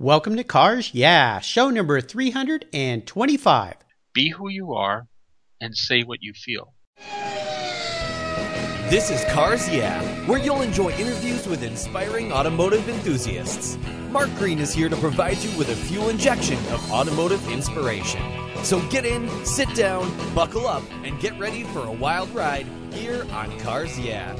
Welcome to Cars Yeah, show number 325. Be who you are and say what you feel. This is Cars Yeah, where you'll enjoy interviews with inspiring automotive enthusiasts. Mark Green is here to provide you with a fuel injection of automotive inspiration. So get in, sit down, buckle up, and get ready for a wild ride here on Cars Yeah.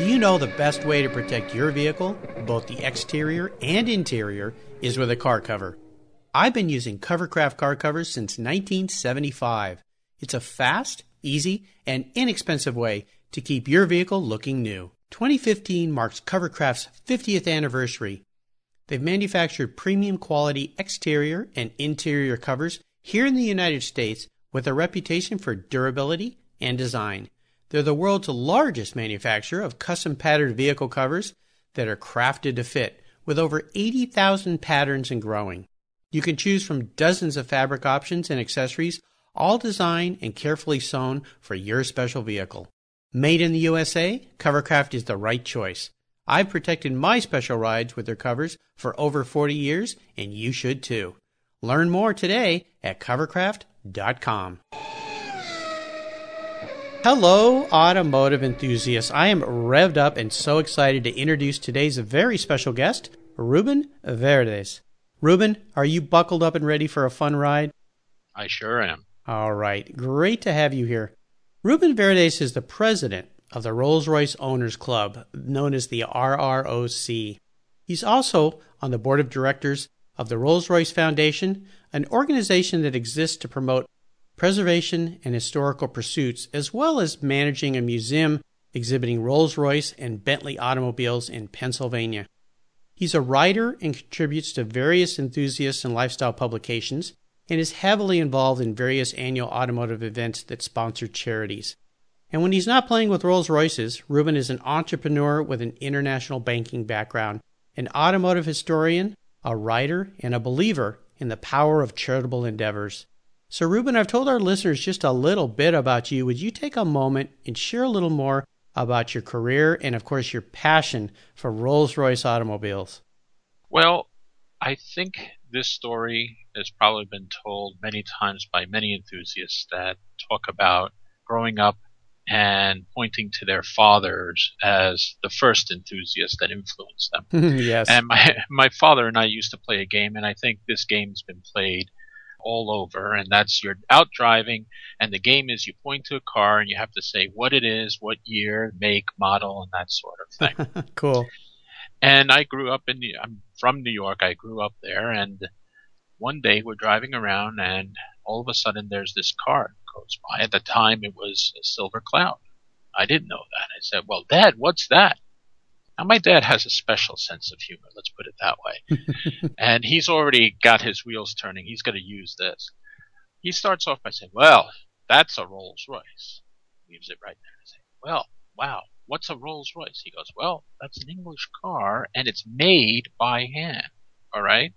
Do you know the best way to protect your vehicle, both the exterior and interior, is with a car cover? I've been using Covercraft car covers since 1975. It's a fast, easy, and inexpensive way to keep your vehicle looking new. 2015 marks Covercraft's 50th anniversary. They've manufactured premium quality exterior and interior covers here in the United States with a reputation for durability and design. They're the world's largest manufacturer of custom patterned vehicle covers that are crafted to fit, with over 80,000 patterns and growing. You can choose from dozens of fabric options and accessories, all designed and carefully sewn for your special vehicle. Made in the USA, Covercraft is the right choice. I've protected my special rides with their covers for over 40 years, and you should too. Learn more today at covercraft.com. Hello, automotive enthusiasts. I am revved up and so excited to introduce today's very special guest, Ruben Verdes. Ruben, are you buckled up and ready for a fun ride? I sure am. All right, great to have you here. Ruben Verdes is the president of the Rolls Royce Owners Club, known as the RROC. He's also on the board of directors of the Rolls Royce Foundation, an organization that exists to promote preservation and historical pursuits, as well as managing a museum exhibiting Rolls Royce and Bentley automobiles in Pennsylvania. He's a writer and contributes to various enthusiast and lifestyle publications and is heavily involved in various annual automotive events that sponsor charities. And when he's not playing with Rolls Royces, Ruben is an entrepreneur with an international banking background, an automotive historian, a writer, and a believer in the power of charitable endeavors. So, Ruben, I've told our listeners just a little bit about you. Would you take a moment and share a little more about your career and, of course, your passion for Rolls Royce automobiles? Well, I think this story has probably been told many times by many enthusiasts that talk about growing up and pointing to their fathers as the first enthusiast that influenced them. yes. And my my father and I used to play a game, and I think this game's been played all over, and that's you're out driving, and the game is you point to a car and you have to say what it is, what year, make, model, and that sort of thing. cool. And I grew up in, the I'm from New York. I grew up there, and one day we're driving around, and all of a sudden there's this car that goes by. At the time, it was a Silver Cloud. I didn't know that. I said, "Well, Dad, what's that?" Now, my dad has a special sense of humor, let's put it that way. and he's already got his wheels turning. He's going to use this. He starts off by saying, Well, that's a Rolls Royce. Leaves it right there. I say, Well, wow, what's a Rolls Royce? He goes, Well, that's an English car and it's made by hand. All right?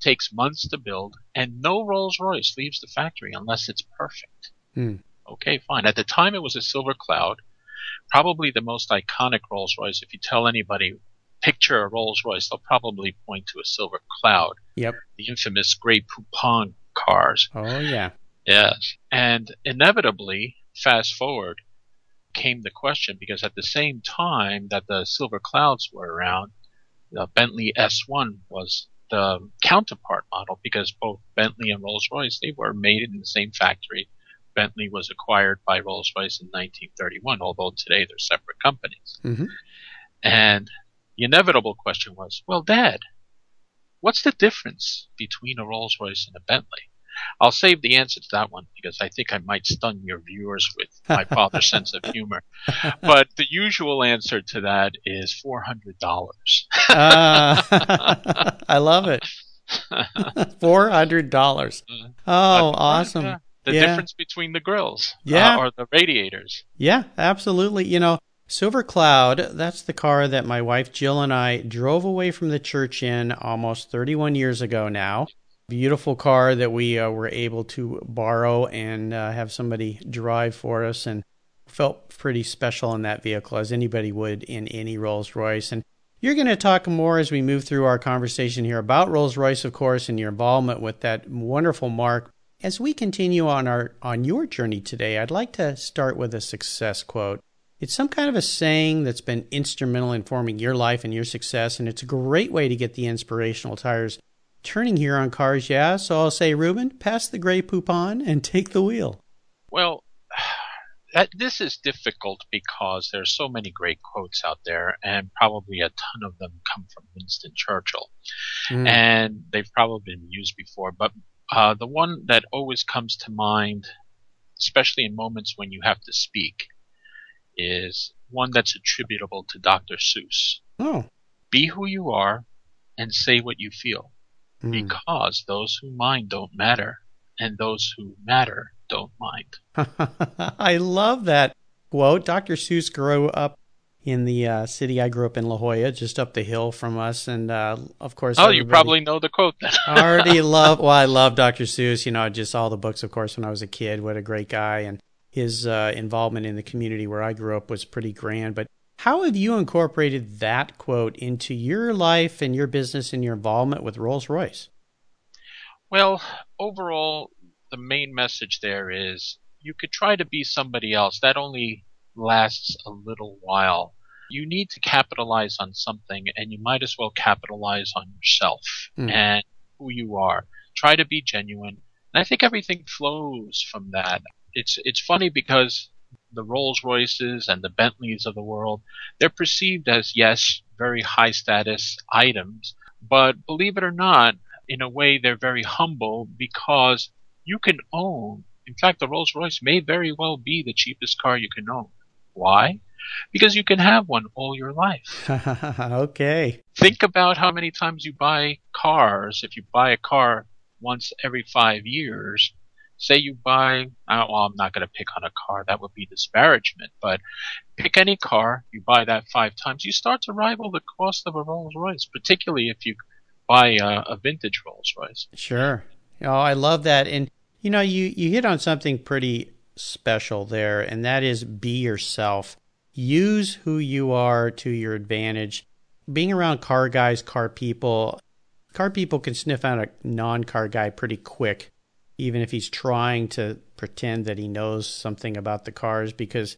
Takes months to build, and no Rolls Royce leaves the factory unless it's perfect. Hmm. Okay, fine. At the time, it was a Silver Cloud probably the most iconic Rolls Royce. If you tell anybody, picture a Rolls Royce, they'll probably point to a silver cloud. Yep. The infamous Grey Poupon cars. Oh, yeah. Yes. And inevitably, fast forward, came the question because at the same time that the silver clouds were around, the Bentley S1 was the counterpart model because both Bentley and Rolls Royce, they were made in the same factory Bentley was acquired by Rolls Royce in 1931, although today they're separate companies. Mm-hmm. And the inevitable question was, well, Dad, what's the difference between a Rolls Royce and a Bentley? I'll save the answer to that one because I think I might stun your viewers with my father's sense of humor. But the usual answer to that is four hundred dollars. uh, I love it. Four hundred dollars. Uh, Oh, awesome. The Yeah. difference between the grills, Yeah. uh, or the radiators. Yeah, absolutely. You know, Silver Cloud, that's the car that my wife Jill and I drove away from the church in almost 31 years ago now. Beautiful car that we uh, were able to borrow and uh, have somebody drive for us. And felt pretty special in that vehicle, as anybody would in any Rolls Royce. And you're going to talk more as we move through our conversation here about Rolls Royce, of course, and your involvement with that wonderful marque. As we continue on our on your journey today, I'd like to start with a success quote. It's some kind of a saying that's been instrumental in forming your life and your success, and it's a great way to get the inspirational tires turning here on Cars Yeah. So I'll say, Ruben, pass the Grey Poupon and take the wheel. Well, that, this is difficult because there's so many great quotes out there, and probably a ton of them come from Winston Churchill, mm. and they've probably been used before. But uh, the one that always comes to mind, especially in moments when you have to speak, is one that's attributable to Dr. Seuss. Oh. Be who you are and say what you feel. Mm. Because those who mind don't matter, and those who matter don't mind. I love that quote. Dr. Seuss grew up in the uh, city I grew up in La Jolla, just up the hill from us, and uh, of course. Oh, you probably know the quote I already love. Well, I love Dr. Seuss. You know, just all the books, of course, when I was a kid. What a great guy, and his uh, involvement in the community where I grew up was pretty grand. But how have you incorporated that quote into your life and your business and your involvement with Rolls Royce? Well, overall, the main message there is you could try to be somebody else. That only lasts a little while you need to capitalize on something and you might as well capitalize on yourself mm. and who you are. Try to be genuine. And I think everything flows from that. It's it's funny because the Rolls Royces and the Bentleys of the world, they're perceived as yes, very high status items, but believe it or not, in a way they're very humble because you can own in fact the Rolls Royce may very well be the cheapest car you can own. Why? Because you can have one all your life. okay. Think about how many times you buy cars. If you buy a car once every five years, say you buy, well, I'm not going to pick on a car, that would be disparagement, but pick any car, you buy that five times, you start to rival the cost of a Rolls Royce, particularly if you buy a, a vintage Rolls Royce. Sure. Oh, I love that. And, you know, you, you hit on something pretty special there, and that is be yourself use who you are to your advantage. Being around car guys, car people, car people can sniff out a non car guy pretty quick, even if he's trying to pretend that he knows something about the cars because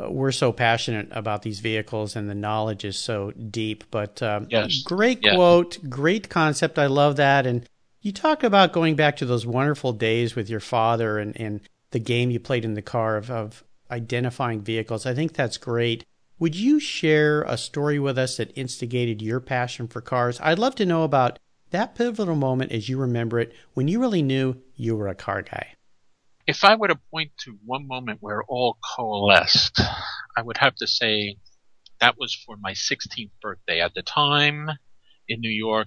uh, we're so passionate about these vehicles and the knowledge is so deep. But um, yes. great yeah. quote, great concept. I love that. And you talk about going back to those wonderful days with your father and, and the game you played in the car of, of identifying vehicles. I think that's great. Would you share a story with us that instigated your passion for cars? I'd love to know about that pivotal moment as you remember it when you really knew you were a car guy. If I were to point to one moment where all coalesced, I would have to say that was for my 16th birthday. At the time in New York,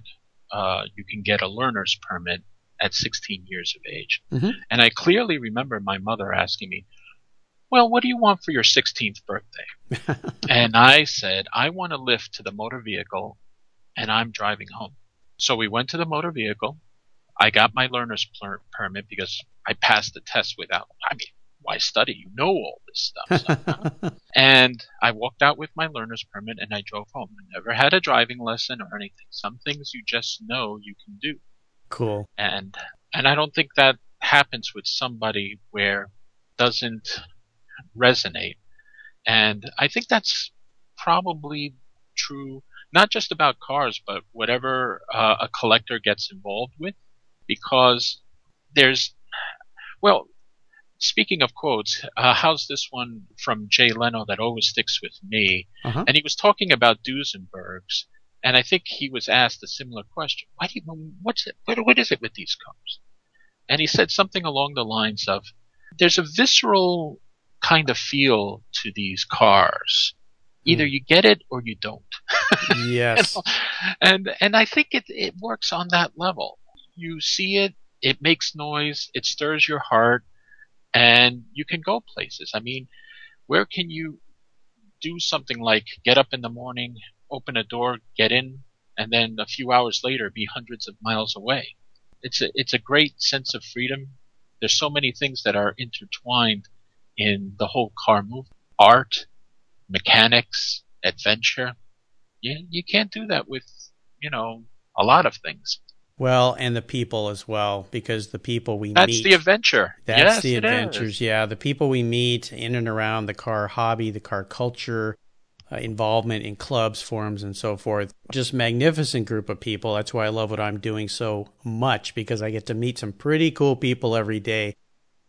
uh, you can get a learner's permit at 16 years of age. Mm-hmm. And I clearly remember my mother asking me, well, what do you want for your 16th birthday? and I said, I want to lift to the motor vehicle and I'm driving home. So we went to the motor vehicle. I got my learner's permit because I passed the test without, I mean, why study? You know all this stuff. So, and I walked out with my learner's permit and I drove home. I never had a driving lesson or anything. Some things you just know you can do. Cool. And, and I don't think that happens with somebody where doesn't resonate. And I think that's probably true, not just about cars, but whatever uh, a collector gets involved with, because there's, well, speaking of quotes, uh, how's this one from Jay Leno that always sticks with me? Uh-huh. And he was talking about Duesenbergs, and I think he was asked a similar question. Why do you, what's it, what, what is it with these cars? And he said something along the lines of, there's a visceral kind of feel to these cars. Either mm. you get it or you don't. Yes. you? And and I think it it works on that level. You see it, it makes noise, it stirs your heart, and you can go places. I mean, where can you do something like get up in the morning, open a door, get in, and then a few hours later be hundreds of miles away? It's a it's a great sense of freedom. There's so many things that are intertwined in the whole car movement. art, mechanics, adventure. You you can't do that with you know a lot of things. Well, and the people as well, because the people we That's meet. the adventure. That's yes, the adventures, yeah. The people we meet in and around the car hobby, the car culture, uh, involvement in clubs, forums, and so forth. Just magnificent group of people. That's why I love what I'm doing so much because I get to meet some pretty cool people every day.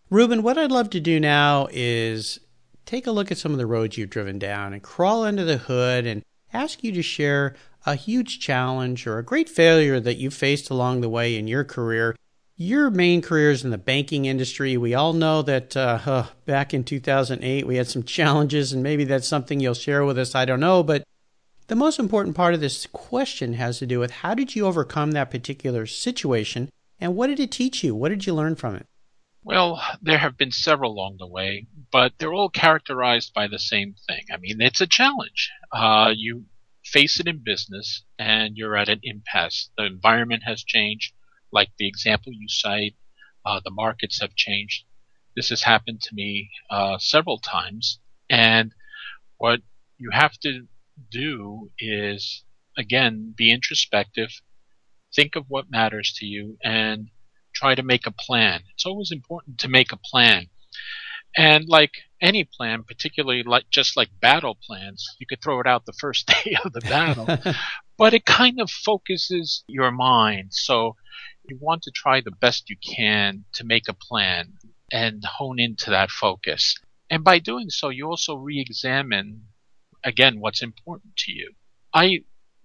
Ruben, what I'd love to do now is take a look at some of the roads you've driven down and crawl under the hood and ask you to share a huge challenge or a great failure that you faced along the way in your career. Your main career is in the banking industry. We all know that uh, uh, back in 2008 we had some challenges, and maybe that's something you'll share with us. I don't know. But the most important part of this question has to do with how did you overcome that particular situation and what did it teach you? What did you learn from it? Well, there have been several along the way, but they're all characterized by the same thing. I mean, it's a challenge. Uh, you face it in business and you're at an impasse. The environment has changed, like the example you cite. Uh, the markets have changed. This has happened to me uh, several times, and what you have to do is again be introspective, think of what matters to you, and try to make a plan. It's always important to make a plan. And like any plan, particularly like just like battle plans, you could throw it out the first day of the battle, but it kind of focuses your mind. So you want to try the best you can to make a plan and hone into that focus. And by doing so, you also re-examine again what's important to you. I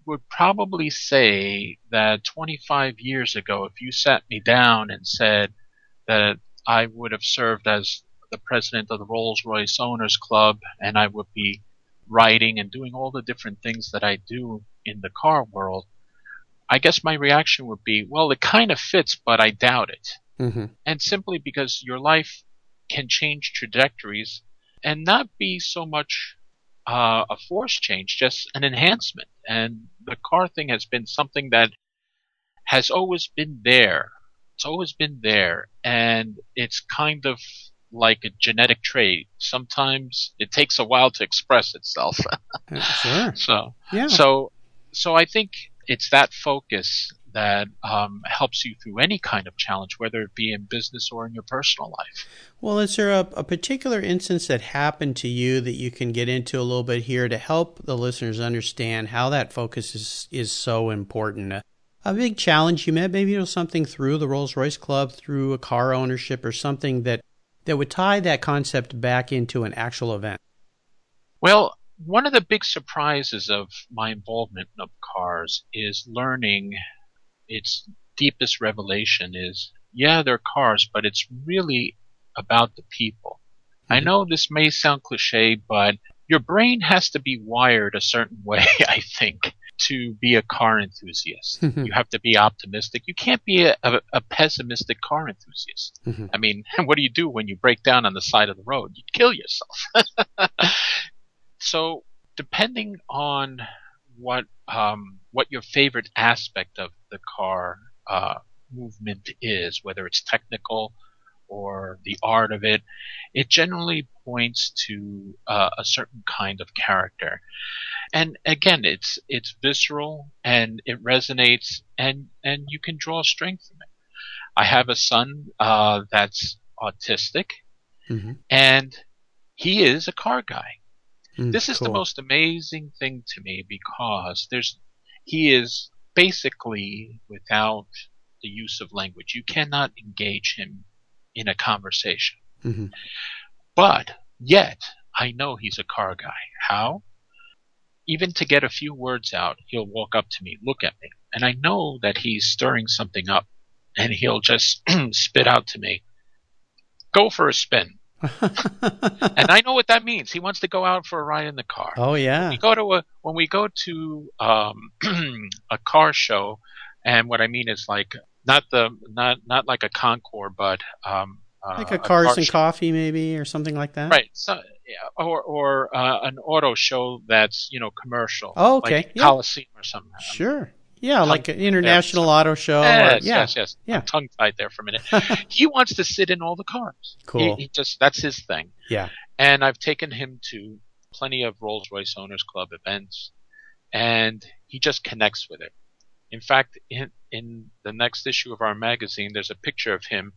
would probably say that 25 years ago, if you sat me down and said that I would have served as the president of the Rolls Royce Owners Club and I would be writing and doing all the different things that I do in the car world, I guess my reaction would be, well, it kind of fits, but I doubt it. Mm-hmm. And simply because your life can change trajectories and not be so much uh, a force change, just an enhancement. And the car thing has been something that has always been there. It's always been there. And it's kind of like a genetic trait. Sometimes it takes a while to express itself. sure. so, Yeah. so, so I think it's that focus that um, helps you through any kind of challenge, whether it be in business or in your personal life. Well, is there a, a, particular instance that happened to you that you can get into a little bit here to help the listeners understand how that focus is, is so important? A, big challenge you met, maybe it was something through the Rolls Royce Club, through a car ownership, or something that, that would tie that concept back into an actual event. Well, one of the big surprises of my involvement of cars is learning its deepest revelation is yeah, they're cars, but it's really about the people. I know this may sound cliche, but your brain has to be wired a certain way, I think, to be a car enthusiast. you have to be optimistic. You can't be a, a, a pessimistic car enthusiast. Mhm. I mean, what do you do when you break down on the side of the road? You kill yourself. so, depending on what um, what your favorite aspect of the car uh, movement is, whether it's technical or the art of it, it generally points to uh, a certain kind of character. And again, it's it's visceral and it resonates, and and you can draw strength from it. I have a son uh, that's autistic, Mhm. and he is a car guy. Mm, This is the most amazing thing to me because there's he is basically without the use of language. You cannot engage him in a conversation. Mhm. But yet I know he's a car guy. How? Even to get a few words out, he'll walk up to me, look at me, and I know that he's stirring something up and he'll just spit out to me, go for a spin. And I know what that means. He wants to go out for a ride in the car oh yeah. we go to a when we go to um, a car show, and what I mean is like not the not not like a Concours, but um, uh, Like a cars car and show. coffee, maybe, or something like that. right? So, yeah, or or uh, an auto show that's you know commercial, Oh, okay. like Yeah. Coliseum or something. Sure. Yeah, like an international auto show. Yes, or, yeah. yes, yes. Yeah. Tongue tied there for a minute. he wants to sit in all the cars. Cool. He, he just that's his thing. Yeah. And I've taken him to plenty of Rolls Royce Owners Club events, and he just connects with it. In fact, in, in the next issue of our magazine, there's a picture of him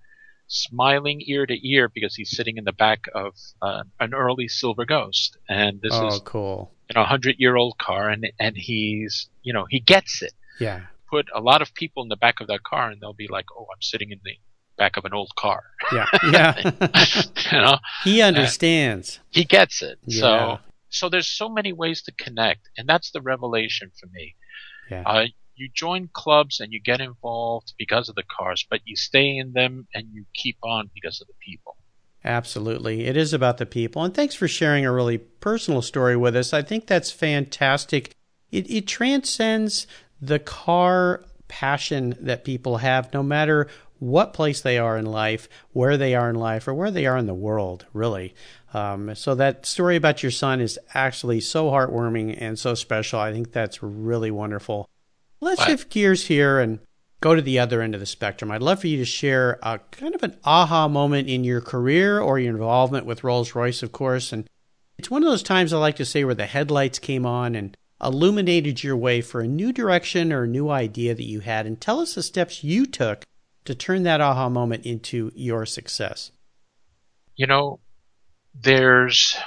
smiling ear to ear because he's sitting in the back of uh, an early Silver Ghost, and this oh, is cool. you know a hundred year old car, and and he's you know he gets it. Yeah. Put a lot of people in the back of that car, and they'll be like, "Oh, I'm sitting in the back of an old car." Yeah. Yeah. you know, he understands. he gets it. Yeah. So so there's so many ways to connect, and that's the revelation for me. Yeah. Uh, you join clubs and you get involved because of the cars, but you stay in them and you keep on because of the people. Absolutely. It is about the people. And thanks for sharing a really personal story with us. I think that's fantastic. It, it transcends the car passion that people have, no matter what place they are in life, where they are in life, or where they are in the world, really. Um, so that story about your son is actually so heartwarming and so special. I think that's really wonderful. Let's Right. shift gears here and go to the other end of the spectrum. I'd love for you to share a kind of an aha moment in your career or your involvement with Rolls Royce, of course. And it's one of those times I like to say where the headlights came on and illuminated your way for a new direction or a new idea that you had. And tell us the steps you took to turn that aha moment into your success. You know, there's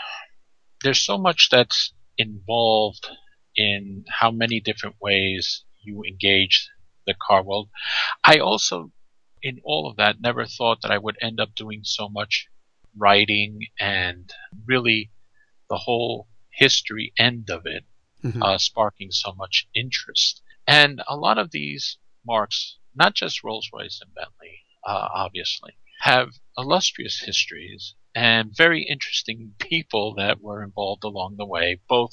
there's so much that's involved in how many different ways you engage the car world. I also, in all of that, never thought that I would end up doing so much writing and really the whole history end of it Mhm. uh, sparking so much interest. And a lot of these marques, not just Rolls Royce and Bentley, uh, obviously, have illustrious histories and very interesting people that were involved along the way, both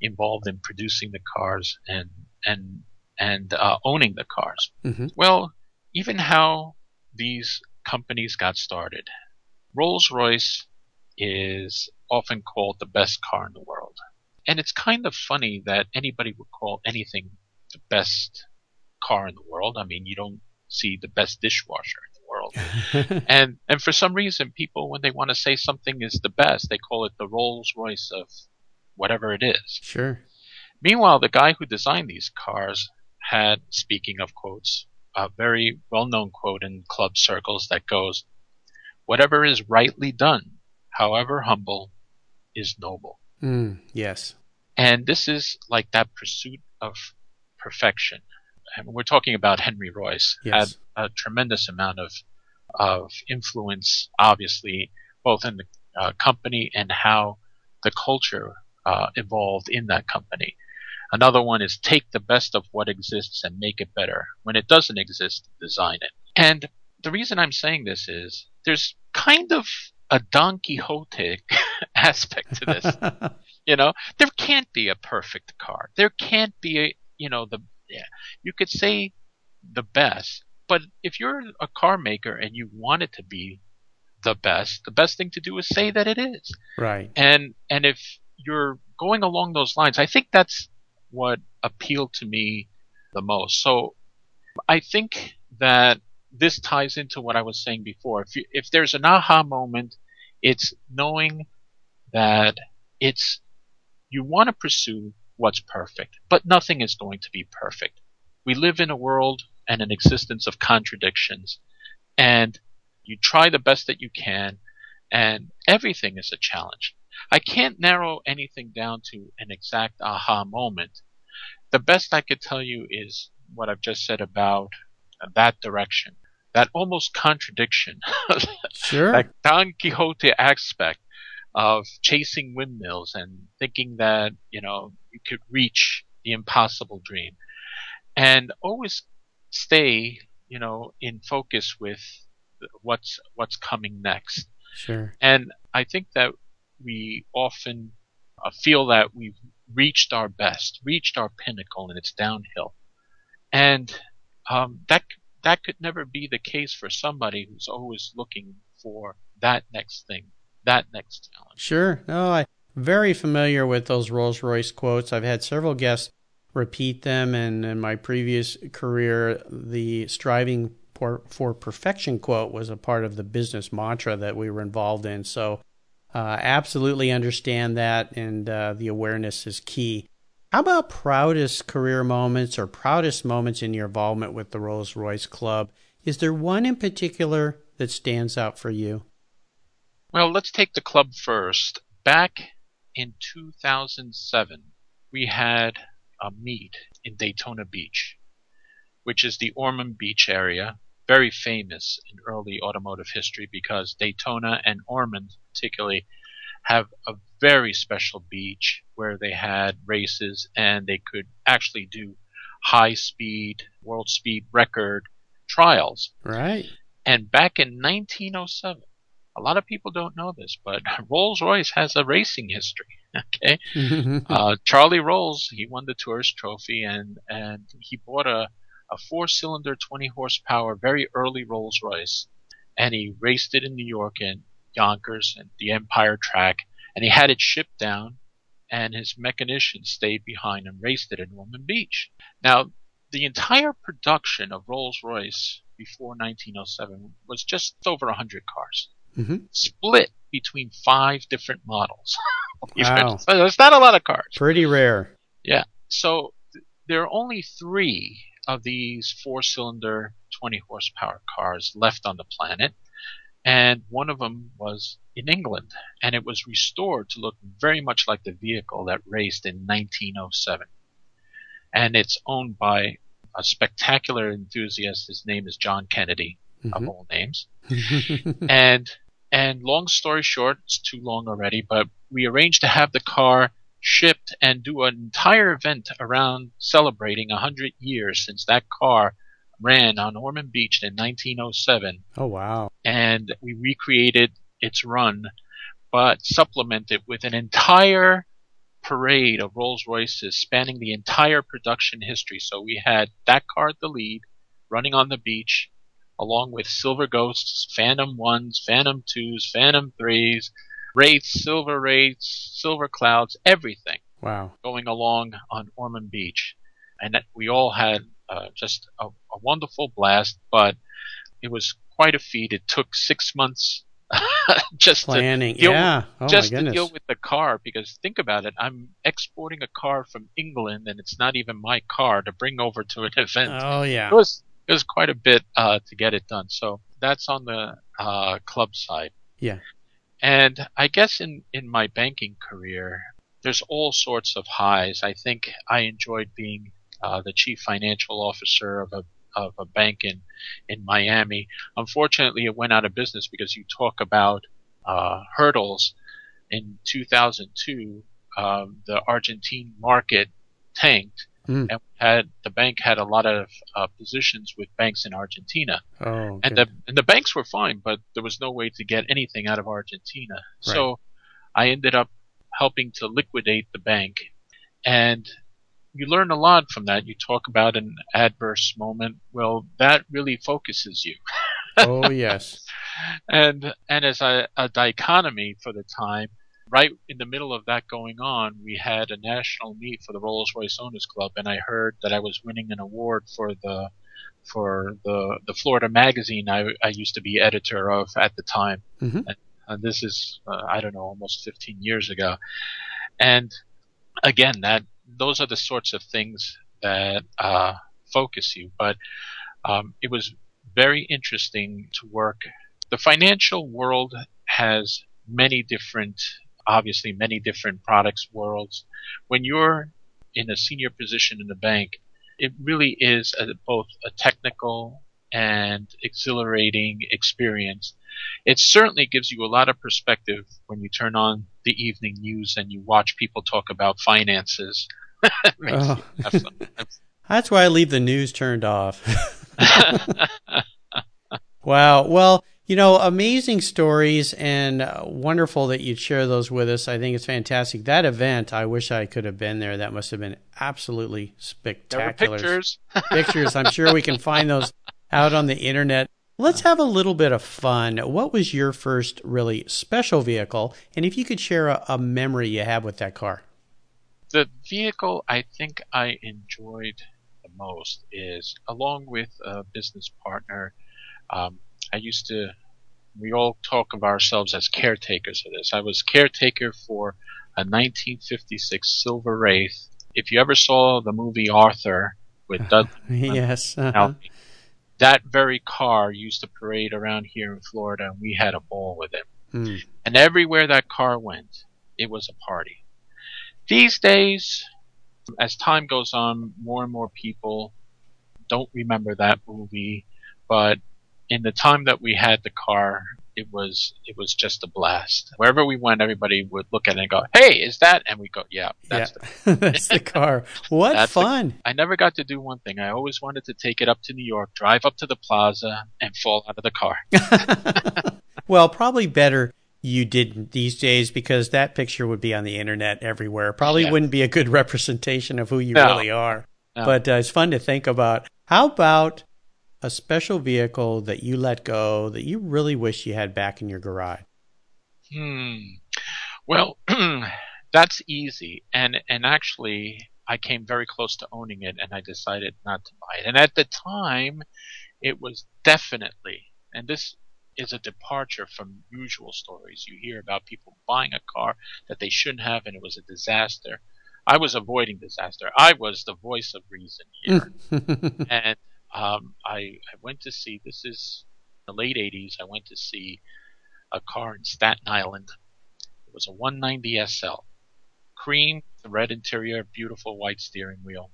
involved in producing the cars and and and uh, owning the cars. Mhm. Well, even how these companies got started. Rolls Royce is often called the best car in the world. And it's kind of funny that anybody would call anything the best car in the world. I mean, you don't see the best dishwasher in the world. and and for some reason people when they want to say something is the best, they call it the Rolls Royce of whatever it is. sure. Meanwhile, the guy who designed these cars had, speaking of quotes, a very well known quote in club circles that goes, Whatever is rightly done, however humble, is noble. Mm, yes. And this is like that pursuit of perfection. And we're talking about Henry Royce, Yes. had a tremendous amount of of influence, obviously, both in the uh, company and how the culture uh, evolved in that company. Another one is take the best of what exists and make it better. When it doesn't exist, design it. And the reason I'm saying this is there's kind of a Don Quixote aspect to this. You know, there can't be a perfect car. There can't be a, you know, the, yeah, you could say the best, but if you're a car maker and you want it to be the best, the best thing to do is say that it is. right. And, and if you're going along those lines, I think that's what appealed to me the most. So I think that this ties into what I was saying before. If you, if there's an aha moment, it's knowing that it's you want to pursue what's perfect, but nothing is going to be perfect. We live in a world and an existence of contradictions, and you try the best that you can, and everything is a challenge. I can't narrow anything down to an exact aha moment. The best I could tell you is what I've just said about that direction, that almost contradiction, Sure. that Don Quixote aspect of chasing windmills and thinking that, you know, you could reach the impossible dream. And always stay, you know, in focus with what's what's coming next. sure. And I think that we often uh, feel that we've reached our best, reached our pinnacle, and it's downhill. And um, that that could never be the case for somebody who's always looking for that next thing, that next challenge. Sure. No, I'm very familiar with those Rolls Royce quotes. I've had several guests repeat them. And in my previous career, the striving for, for perfection quote was a part of the business mantra that we were involved in. So, uh, absolutely understand that, and uh, the awareness is key. How about proudest career moments or proudest moments in your involvement with the Rolls Royce Club? Is there one in particular that stands out for you? Well, let's take the club first. Back in 2007, we had a meet in Daytona Beach, which is the Ormond Beach area, very famous in early automotive history because Daytona and Ormond, particularly, have a very special beach where they had races and they could actually do high speed, world speed record trials. Right. And back in 1907, a lot of people don't know this, but Rolls Royce has a racing history. Okay, uh, Charlie Rolls he won the Tourist Trophy and and he bought a a four cylinder 20 horsepower very early Rolls Royce and he raced it in New York and Yonkers and the Empire track and he had it shipped down and his mechanician stayed behind and raced it in Ormond Beach. Now the entire production of Rolls Royce before 1907 was just over 100 cars, mm-hmm. split between five different models. wow. so there's not a lot of cars. Pretty rare. Yeah. So th- there are only three of these four cylinder 20 horsepower cars left on the planet. And one of them was in England, and it was restored to look very much like the vehicle that raced in 1907 and it's owned by a spectacular enthusiast. His name is John Kennedy, mm-hmm. of all names. and and long story short, it's too long already, but we arranged to have the car shipped and do an entire event around celebrating 100 years since that car ran on Ormond Beach in 1907. Oh, wow. And we recreated its run, but supplemented with an entire parade of Rolls Royces spanning the entire production history. So we had that car at the lead, running on the beach, along with Silver Ghosts, Phantom 1s, Phantom 2s, Phantom 3s, Wraiths, Silver Wraiths, Silver Clouds, everything. Wow. Going along on Ormond Beach. And we all had uh, just a, a wonderful blast, but it was quite a feat. It took six months just planning, to deal, yeah, oh, just to deal with the car. Because think about it, I'm exporting a car from England, and it's not even my car to bring over to an event. Oh yeah, it was it was quite a bit uh, to get it done. So that's on the uh, club side. Yeah, and I guess in in my banking career, there's all sorts of highs. I think I enjoyed being uh, the chief financial officer of a of a bank in in Miami. Unfortunately, it went out of business because you talk about uh, hurdles. In 2002, um, the Argentine market tanked, mm. and had the bank had a lot of uh, positions with banks in Argentina. Oh, and the and the banks were fine, but there was no way to get anything out of Argentina. Right. So I ended up helping to liquidate the bank, and you learn a lot from that. You talk about an adverse moment. Well, that really focuses you. oh yes. And and as a, a dichotomy for the time, right in the middle of that going on, we had a national meet for the Rolls Royce Owners Club, and I heard that I was winning an award for the for the the Florida magazine I, I used to be editor of at the time. Mm-hmm. And, and this is uh, I don't know almost 15 years ago, and again that those are the sorts of things that uh, focus you. But um, it was very interesting to work. The financial world has many different, obviously, many different products worlds. When you're in a senior position in the bank, it really is a, both a technical and exhilarating experience. It certainly gives you a lot of perspective when you turn on the evening news and you watch people talk about finances. oh. That's why I leave the news turned off. wow. Well, you know, amazing stories and uh, wonderful that you'd share those with us. I think it's fantastic. That event, I wish I could have been there. That must have been absolutely spectacular. pictures. pictures. I'm sure we can find those out on the internet. Let's have a little bit of fun. What was your first really special vehicle? And if you could share a, a memory you have with that car. The vehicle I think I enjoyed the most is, along with a business partner, um, I used to. We all talk of ourselves as caretakers of this. I was caretaker for a 1956 Silver Wraith. If you ever saw the movie Arthur with Dudley, yes. uh-huh. that very car used to parade around here in Florida, and we had a ball with it. Hmm. And everywhere that car went, it was a party. These days, as time goes on, more and more people don't remember that movie, but in the time that we had the car, it was it was just a blast. Wherever we went, everybody would look at it and go, "Hey, is that?" And we go, "Yeah, that's yeah. that's the car. What That's the- fun! I never got to do one thing. I always wanted to take it up to New York, drive up to the plaza, and fall out of the car. well, probably better you didn't these days because that picture would be on the internet everywhere. Probably Yeah. wouldn't be a good representation of who you No. really are. No. But uh, it's fun to think about. How about a special vehicle that you let go that you really wish you had back in your garage? Hmm. Well, that's easy, and and actually, I came very close to owning it, and I decided not to buy it. And at the time, it was definitely, and this is a departure from usual stories you hear about people buying a car that they shouldn't have, and it was a disaster. I was avoiding disaster. I was the voice of reason here. and um, I, I went to see this is the late 80s i went to see a car in staten island. It was a 190 sl cream red interior beautiful white steering wheel.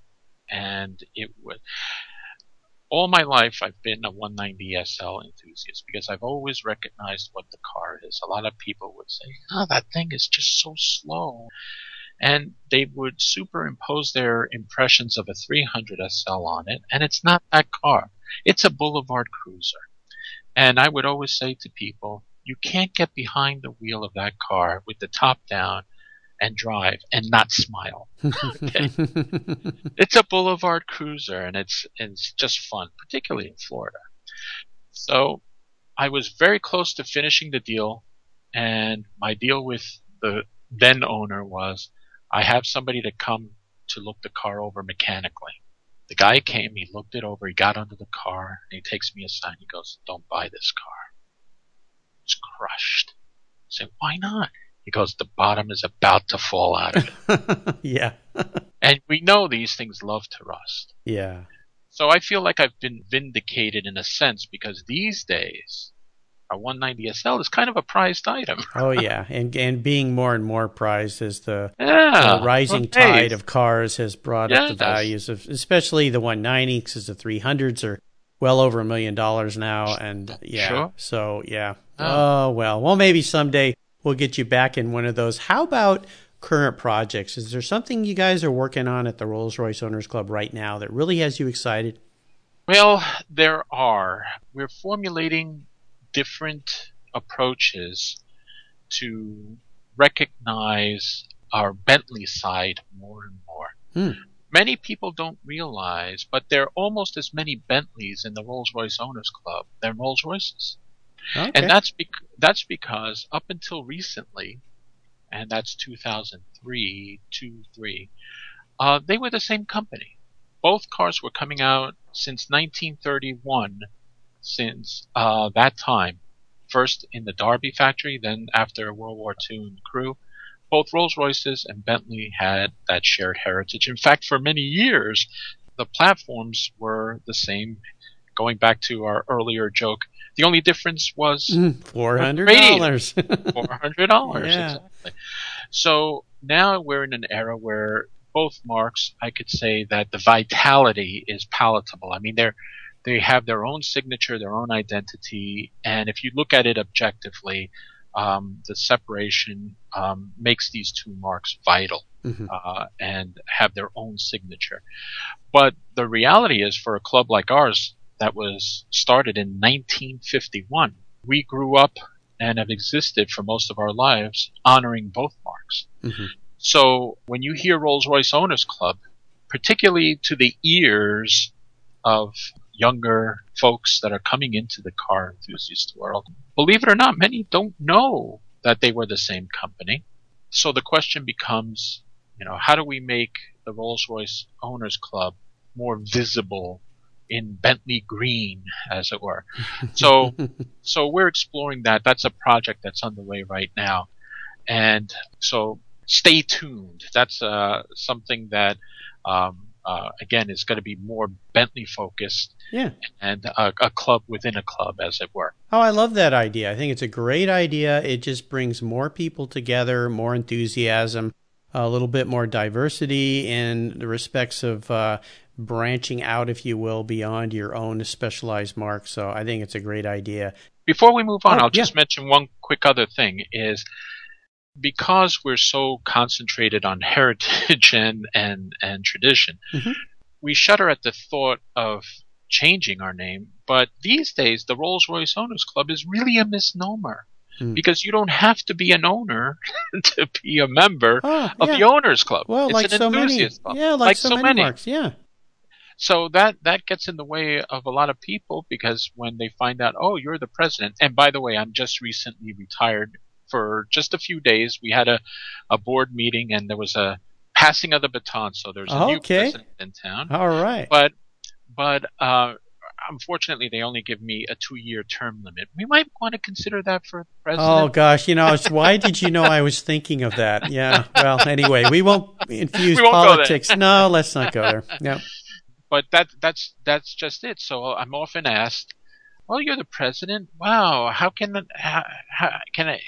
And it was all my life i've been a 190 sl enthusiast because i've always recognized what the car is. A lot of people would say oh that thing is just so slow and they would superimpose their impressions of a 300 SL on it, and it's not that car. It's a Boulevard Cruiser. And I would always say to people, you can't get behind the wheel of that car with the top down and drive and not smile. Okay. it's a Boulevard Cruiser, and it's it's just fun, particularly in Florida. So I was very close to finishing the deal, and my deal with the then owner was I have somebody to come to look the car over mechanically. The guy came, he looked it over, he got under the car, and he takes me aside. He goes, "Don't buy this car. It's crushed." I said, "Why not?" He goes, "The bottom is about to fall out of it." yeah. and we know these things love to rust. Yeah. So I feel like I've been vindicated in a sense because these days a 190 SL is kind of a prized item. Oh yeah, and and being more and more prized as the, Yeah, the rising tide of cars has brought up the values of, especially the 190 because the 300s are well over a million dollars now, and yeah, Sure. so yeah. Oh. Oh well, well maybe someday we'll get you back in one of those. How about current projects? Is there something you guys are working on at the Rolls Royce Owners Club right now that really has you excited? Well, there are. We're formulating different approaches to recognize our Bentley side more and more. Hmm. Many people don't realize, but there are almost as many Bentleys in the Rolls Royce Owners Club than Rolls Royces. Okay. And that's bec- that's because up until recently, and that's 2003, 2, 3, uh, they were the same company. Both cars were coming out since 1931, since uh, that time. First in the Derby factory, then after World War II in Crewe. Both Rolls Royces and Bentley had that shared heritage. In fact, for many years, the platforms were the same. Going back to our earlier joke, the only difference was Mm, Four hundred dollars. four hundred dollars. Yeah. Exactly. So now we're in an era where both marques, I could say that the vitality is palatable. I mean, they're they have their own signature, their own identity, and if you look at it objectively, um, the separation um, makes these two marques vital Mhm. uh, and have their own signature. But the reality is, for a club like ours that was started in 1951, we grew up and have existed for most of our lives honoring both marques. Mhm. So when you hear Rolls Royce Owners Club, particularly to the ears of younger folks that are coming into the car enthusiast world, believe it or not, many don't know that they were the same company. So the question becomes, you know, how do we make the Rolls Royce Owners Club more visible in Bentley green, as it were. So, so we're exploring that. That's a project that's underway right now, and so stay tuned. That's uh, something that. Um, uh, again, is going to be more Bentley focused, yeah, and a, a club within a club, as it were. Oh, I love that idea. I think it's a great idea. It just brings more people together, more enthusiasm, a little bit more diversity in the respects of uh, branching out, if you will, beyond your own specialized marque. So I think it's a great idea. Before we move on, Oh, I'll just mention one quick other thing is because we're so concentrated on heritage and, and, and tradition, Mhm. we shudder at the thought of changing our name. But these days, the Rolls Royce Owners Club is really a misnomer. Hmm. Because you don't have to be an owner to be a member Oh, of yeah. the Owners Club. Well, it's like an so many, club. yeah, like, so, many, marques, yeah. So that that gets in the way of a lot of people because when they find out, oh, you're the president. And by the way, I'm just recently retired for just a few days. We had a a board meeting and there was a passing of the baton. So there's a new president in town. All right. But but uh, unfortunately, they only give me a two year term limit. We might want to consider that for the president. Oh gosh, you know, why did you know I was thinking of that? Yeah. Well, anyway, we won't infuse We won't politics. No, let's not go there. Yeah. but that that's that's just it. So I'm often asked, "Well, you're the president. Wow, how can how, how can I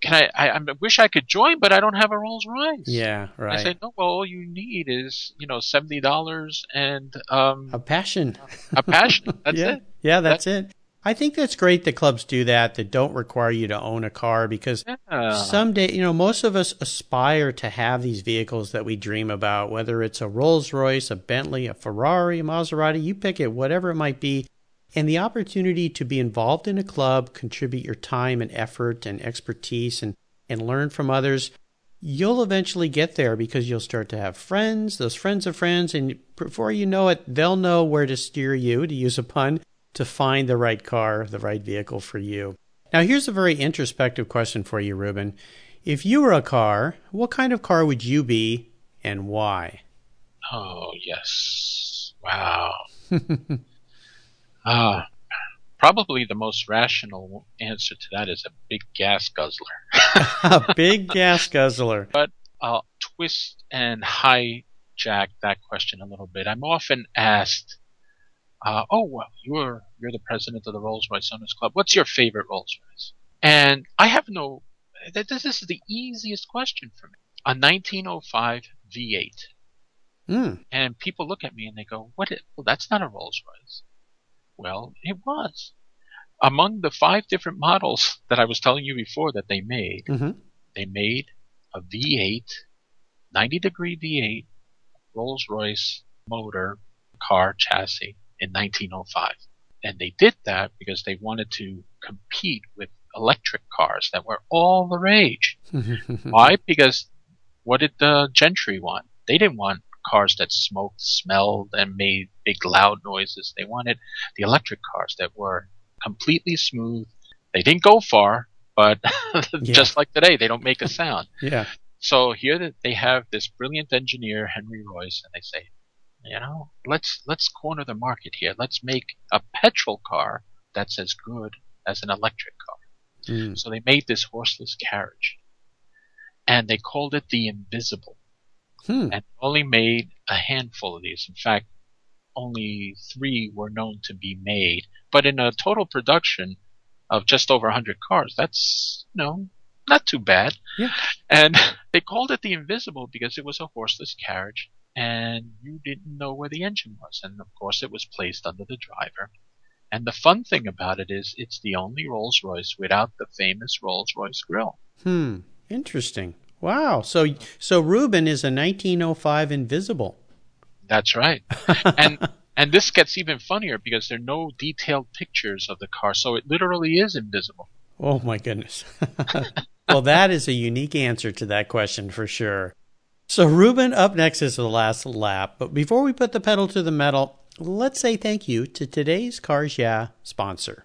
can I, I I wish I could join, but I don't have a Rolls Royce." Yeah. Right. I said, "No, well, all you need is you know seventy dollars and um, a passion. a passion. That's yeah. it." Yeah, that's it. I think that's great that clubs do that, that don't require you to own a car because Yeah. someday, you know, most of us aspire to have these vehicles that we dream about, whether it's a Rolls Royce, a Bentley, a Ferrari, a Maserati, you pick it, whatever it might be. And the opportunity to be involved in a club, contribute your time and effort and expertise and, and learn from others, you'll eventually get there because you'll start to have friends, those friends of friends, and before you know it, they'll know where to steer you, to use a pun, to find the right car, the right vehicle for you. Now, here's a very introspective question for you, Ruben. If you were a car, what kind of car would you be and why? Oh yes. Wow. Ah, probably the most rational answer to that is a big gas guzzler. a big gas guzzler. but I'll twist and hijack that question a little bit. I'm often asked, uh, "Oh, well, you're you're the president of the Rolls Royce Owners Club. What's your favorite Rolls Royce?" And I have no. This is the easiest question for me. A 1905 V8, Mm, and people look at me and they go, "What? Well, that's not a Rolls Royce." Well, it was. Among the five different models that I was telling you before that they made, hmm they made a V8, 90 degree V8 Rolls Royce motor car chassis in 1905. And they did that because they wanted to compete with electric cars that were all the rage. Why? Because what did the gentry want? They didn't want cars that smoked, smelled, and made big loud noises. They wanted the electric cars that were completely smooth. They didn't go far, but just like today, they don't make a sound. yeah. So here they have this brilliant engineer, Henry Royce, and they say, you know, let's let's corner the market here. Let's make a petrol car that's as good as an electric car. Mm. So they made this horseless carriage, and they called it the Invisible, Hmm. and only made a handful of these. In fact, only three were known to be made. But in a total production of just over 100 cars, that's you know not too bad. Yeah. And they called it the Invisible because it was a horseless carriage, and you didn't know where the engine was, and of course it was placed under the driver. And the fun thing about it is, it's the only Rolls Royce without the famous Rolls Royce grill. Hmm. Interesting. Wow. So so Ruben is a 1905 Invisible. That's right. and and this gets even funnier because there are no detailed pictures of the car, so it literally is invisible. Oh my goodness. well, that is a unique answer to that question for sure. So Ruben, up next is the last lap. But before we put the pedal to the metal, let's say thank you to today's Cars Yeah sponsor.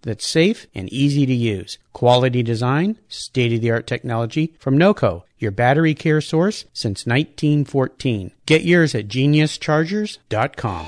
that's safe and easy to use. Quality design, state of the art technology from NOCO, your battery care source since 1914. Get yours at geniuschargers.com.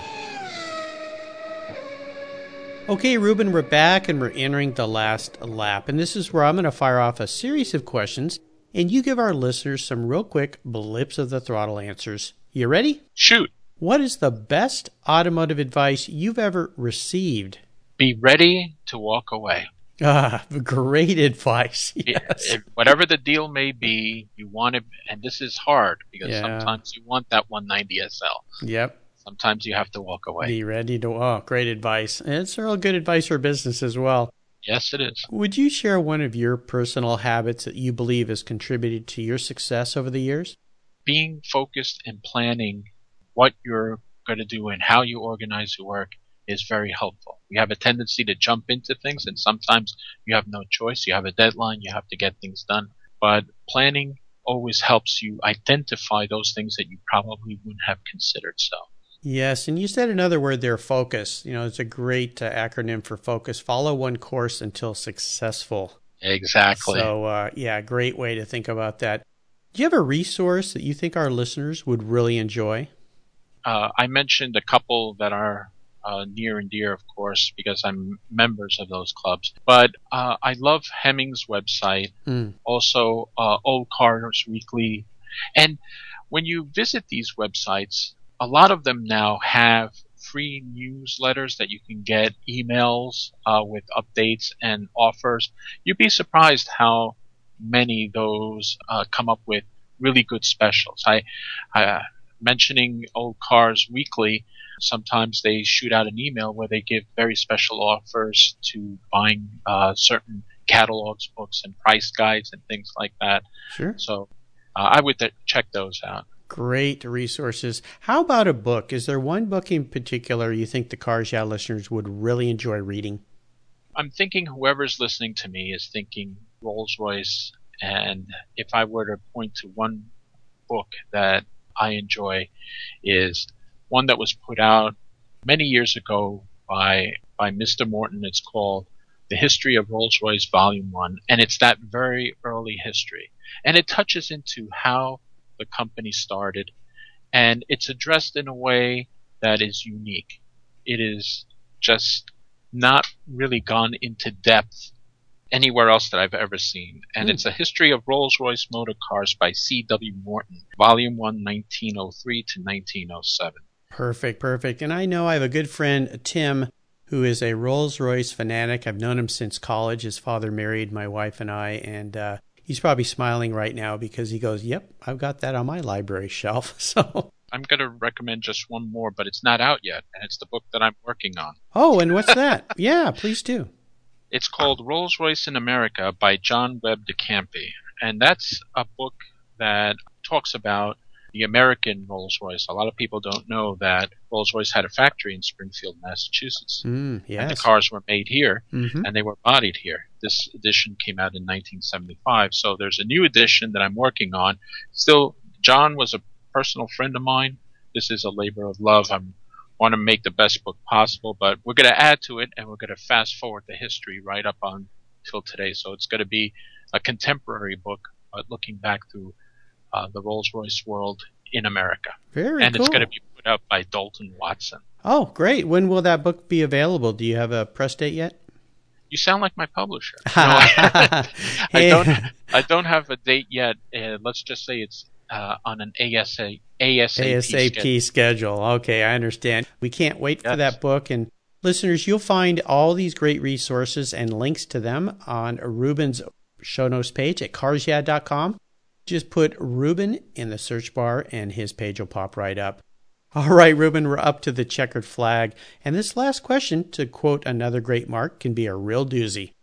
Okay, Ruben, we're back and we're entering the last lap. And this is where I'm going to fire off a series of questions and you give our listeners some real quick blips of the throttle answers. You ready? Shoot. What is the best automotive advice you've ever received? Be ready to walk away. Ah, great advice. Yes. It, whatever the deal may be, you want it, and this is hard because Yeah. sometimes you want that 190 SL. Yep. Sometimes you have to walk away. Be ready to. Oh, great advice. And it's real good advice for business as well. yes, it is. Would you share one of your personal habits that you believe has contributed to your success over the years? Being focused and planning what you're going to do and how you organize your work is very helpful. We have a tendency to jump into things, and sometimes you have no choice. You have a deadline, you have to get things done. But planning always helps you identify those things that you probably wouldn't have considered so. Yes, and you said another word there, focus. You know, it's a great uh, acronym for focus. Follow one course until successful. Exactly. So, uh, yeah, great way to think about that. Do you have a resource that you think our listeners would really enjoy? uh, I mentioned a couple that are uh, near and dear, of course, because I'm members of those clubs. But uh, I love Hemmings website, Mm. also uh, Old Cars Weekly, and when you visit these websites, a lot of them now have free newsletters that you can get, emails uh, with updates and offers. You'd be surprised how many those uh, come up with really good specials. I, I mentioning Old Cars Weekly, sometimes they shoot out an email where they give very special offers to buying uh, certain catalogs, books, and price guides and things like that. Sure. So uh, I would th- check those out. Great resources. How about a book? Is there one book in particular you think the Cars Yeah listeners would really enjoy reading? I'm thinking whoever's listening to me is thinking Rolls Royce, and if I were to point to one book that I enjoy, is one that was put out many years ago by by Mr. Morton. It's called The History of Rolls Royce Volume One, and it's that very early history, and it touches into how the company started, and it's addressed in a way that is unique. It is just not really gone into depth anywhere else that I've ever seen. And Hmm. it's a history of Rolls Royce motor cars by C.W. Morton, Volume 1, 1903 to 1907. Perfect, perfect. And I know I have a good friend, Tim, who is a Rolls Royce fanatic. I've known him since college. His father married my wife and I, and uh, he's probably smiling right now because he goes, Yep, I've got that on my library shelf. So, I'm going to recommend just one more, but it's not out yet, and it's the book that I'm working on. oh, and what's that? yeah, please do. It's called Rolls Royce in America by John Webb de Campi. And that's a book that talks about the American Rolls Royce. A lot of people don't know that Rolls Royce had a factory in Springfield, Massachusetts. Mm, And the cars were made here hmm and they were bodied here. This edition came out in 1975. So there's a new edition that I'm working on. Still, John was a personal friend of mine. This is a labor of love. I want to make the best book possible, but we're going to add to it and we're going to fast forward the history right up on till today. So it's going to be a contemporary book, but looking back through uh, the Rolls Royce world in America. Very cool. and cool. it's going to be put out by Dalton Watson. oh, great. When will that book be available? Do you have a press date yet? You sound like my publisher. No, I, I don't. I don't have a date yet. Uh, let's just say it's uh, on an ASA, ASAP, ASAP schedule. schedule. Okay, I understand. We can't wait yes. for that book. And listeners, you'll find all these great resources and links to them on Ruben's show notes page at carsyeah.com. Just put Ruben in the search bar and his page will pop right up. All right, Ruben, we're up to the checkered flag. And this last question, to quote another great mark, can be a real doozy.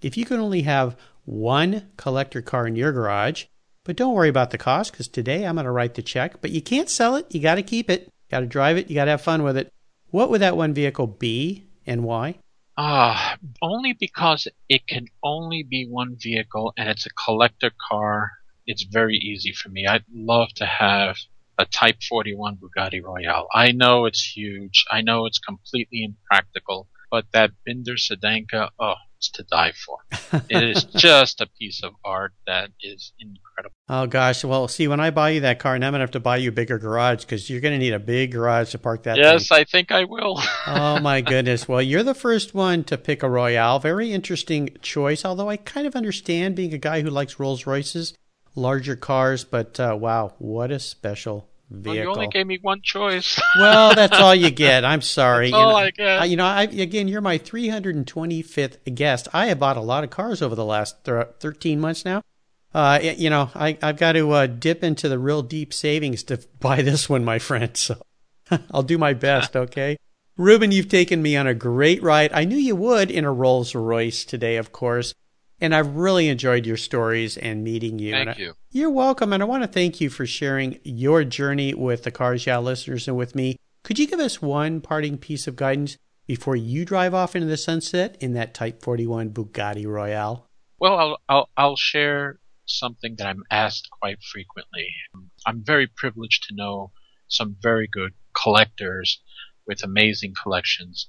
If you could only have one collector car in your garage, but don't worry about the cost because today I'm going to write the check, but you can't sell it. You got to keep it. Got to drive it. You got to have fun with it. What would that one vehicle be and why? Ah, uh, only because it can only be one vehicle and it's a collector car. It's very easy for me. I'd love to have a Type 41 Bugatti Royale. I know it's huge. I know it's completely impractical, but that Binder Sedanca, oh, it's to die for. it is just a piece of art that is incredible. Oh gosh, well, see, when I buy you that car, now I'm gonna have to buy you a bigger garage because you're gonna need a big garage to park that. Yes, thing. I think I will. oh my goodness! Well, you're the first one to pick a Royale. Very interesting choice. Although I kind of understand being a guy who likes Rolls Royces, larger cars, but uh, wow, what a special vehicle. Well, you only gave me one choice. well, that's all you get. I'm sorry. That's all I get. You know, I, again, you're my 325th guest. I have bought a lot of cars over the last th- 13 months now. Uh, you know, I, I've got to uh, dip into the real deep savings to buy this one, my friend. So I'll do my best, okay? Ruben, you've taken me on a great ride. I knew you would in a Rolls Royce today, of course. And I've really enjoyed your stories and meeting you. Thank and you. I, you're welcome. And I want to thank you for sharing your journey with the Cars Yeah listeners and with me. Could you give us one parting piece of guidance before you drive off into the sunset in that Type 41 Bugatti Royale? Well, I'll, I'll, I'll share something that I'm asked quite frequently. I'm very privileged to know some very good collectors with amazing collections.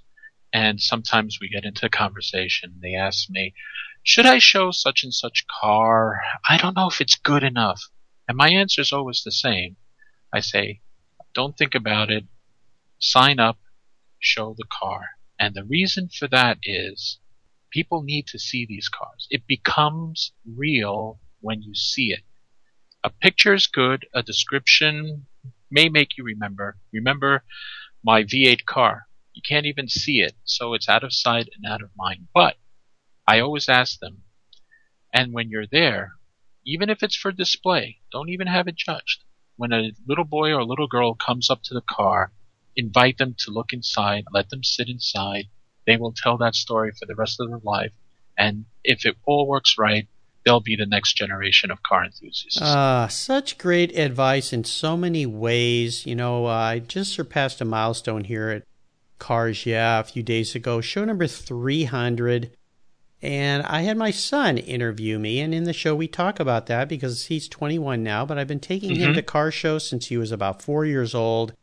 And sometimes we get into a conversation. They ask me, should I show such and such car? I don't know if it's good enough. And my answer is always the same. I say, don't think about it. Sign up, show the car. And the reason for that is people need to see these cars. It becomes real when you see it. A picture is good, a description may make you remember. Remember my V8 car. You can't even see it, so it's out of sight and out of mind. But I always ask them. And when you're there, even if it's for display, don't even have it judged. When a little boy or a little girl comes up to the car, invite them to look inside, let them sit inside. They will tell that story for the rest of their life. And if it all works right, they'll be the next generation of car enthusiasts. Ah, uh, such great advice in so many ways. You know, uh, I just surpassed a milestone here at Cars Yeah a few days ago. Show number 300. And I had my son interview me, and in the show we talk about that because he's 21 now, but I've been taking mm-hmm. him to car shows since he was about four years old.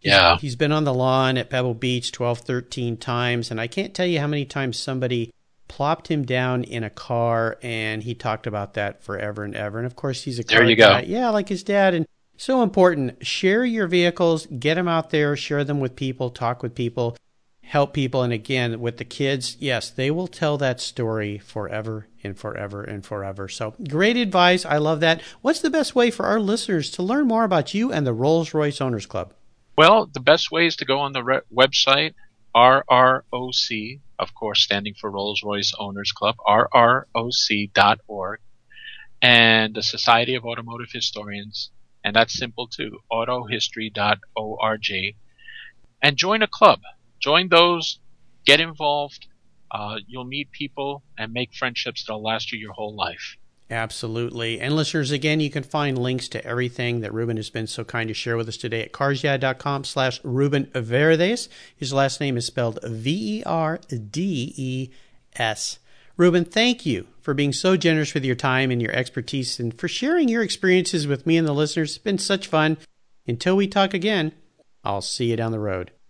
Yeah. He's, been on the lawn at Pebble Beach 12, 13 times, and I can't tell you how many times somebody plopped him down in a car, and he talked about that forever and ever. And of course, he's a car there you guy. go. Yeah, like his dad. And so important. Share your vehicles, get them out there, share them with people, talk with people help people. And again, with the kids, yes, they will tell that story forever and forever and forever. So great advice. I love that. What's the best way for our listeners to learn more about you and the Rolls Royce Owners Club? Well, the best way is to go on the re- website, RROC, of course, standing for Rolls Royce Owners Club, RROC.org, and the Society of Automotive Historians, and that's simple too, autohistory.org, and join a club join those, get involved. Uh, you'll meet people and make friendships that'll last you your whole life. Absolutely. And listeners, again, you can find links to everything that Ruben has been so kind to share with us today at carsyeah.com slash Ruben Verdes. His last name is spelled V-E-R-D-E-S. Ruben, thank you for being so generous with your time and your expertise and for sharing your experiences with me and the listeners. It's been such fun. Until we talk again, I'll see you down the road.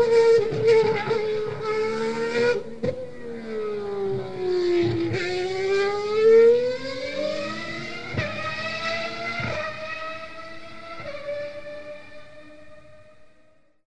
Thank you.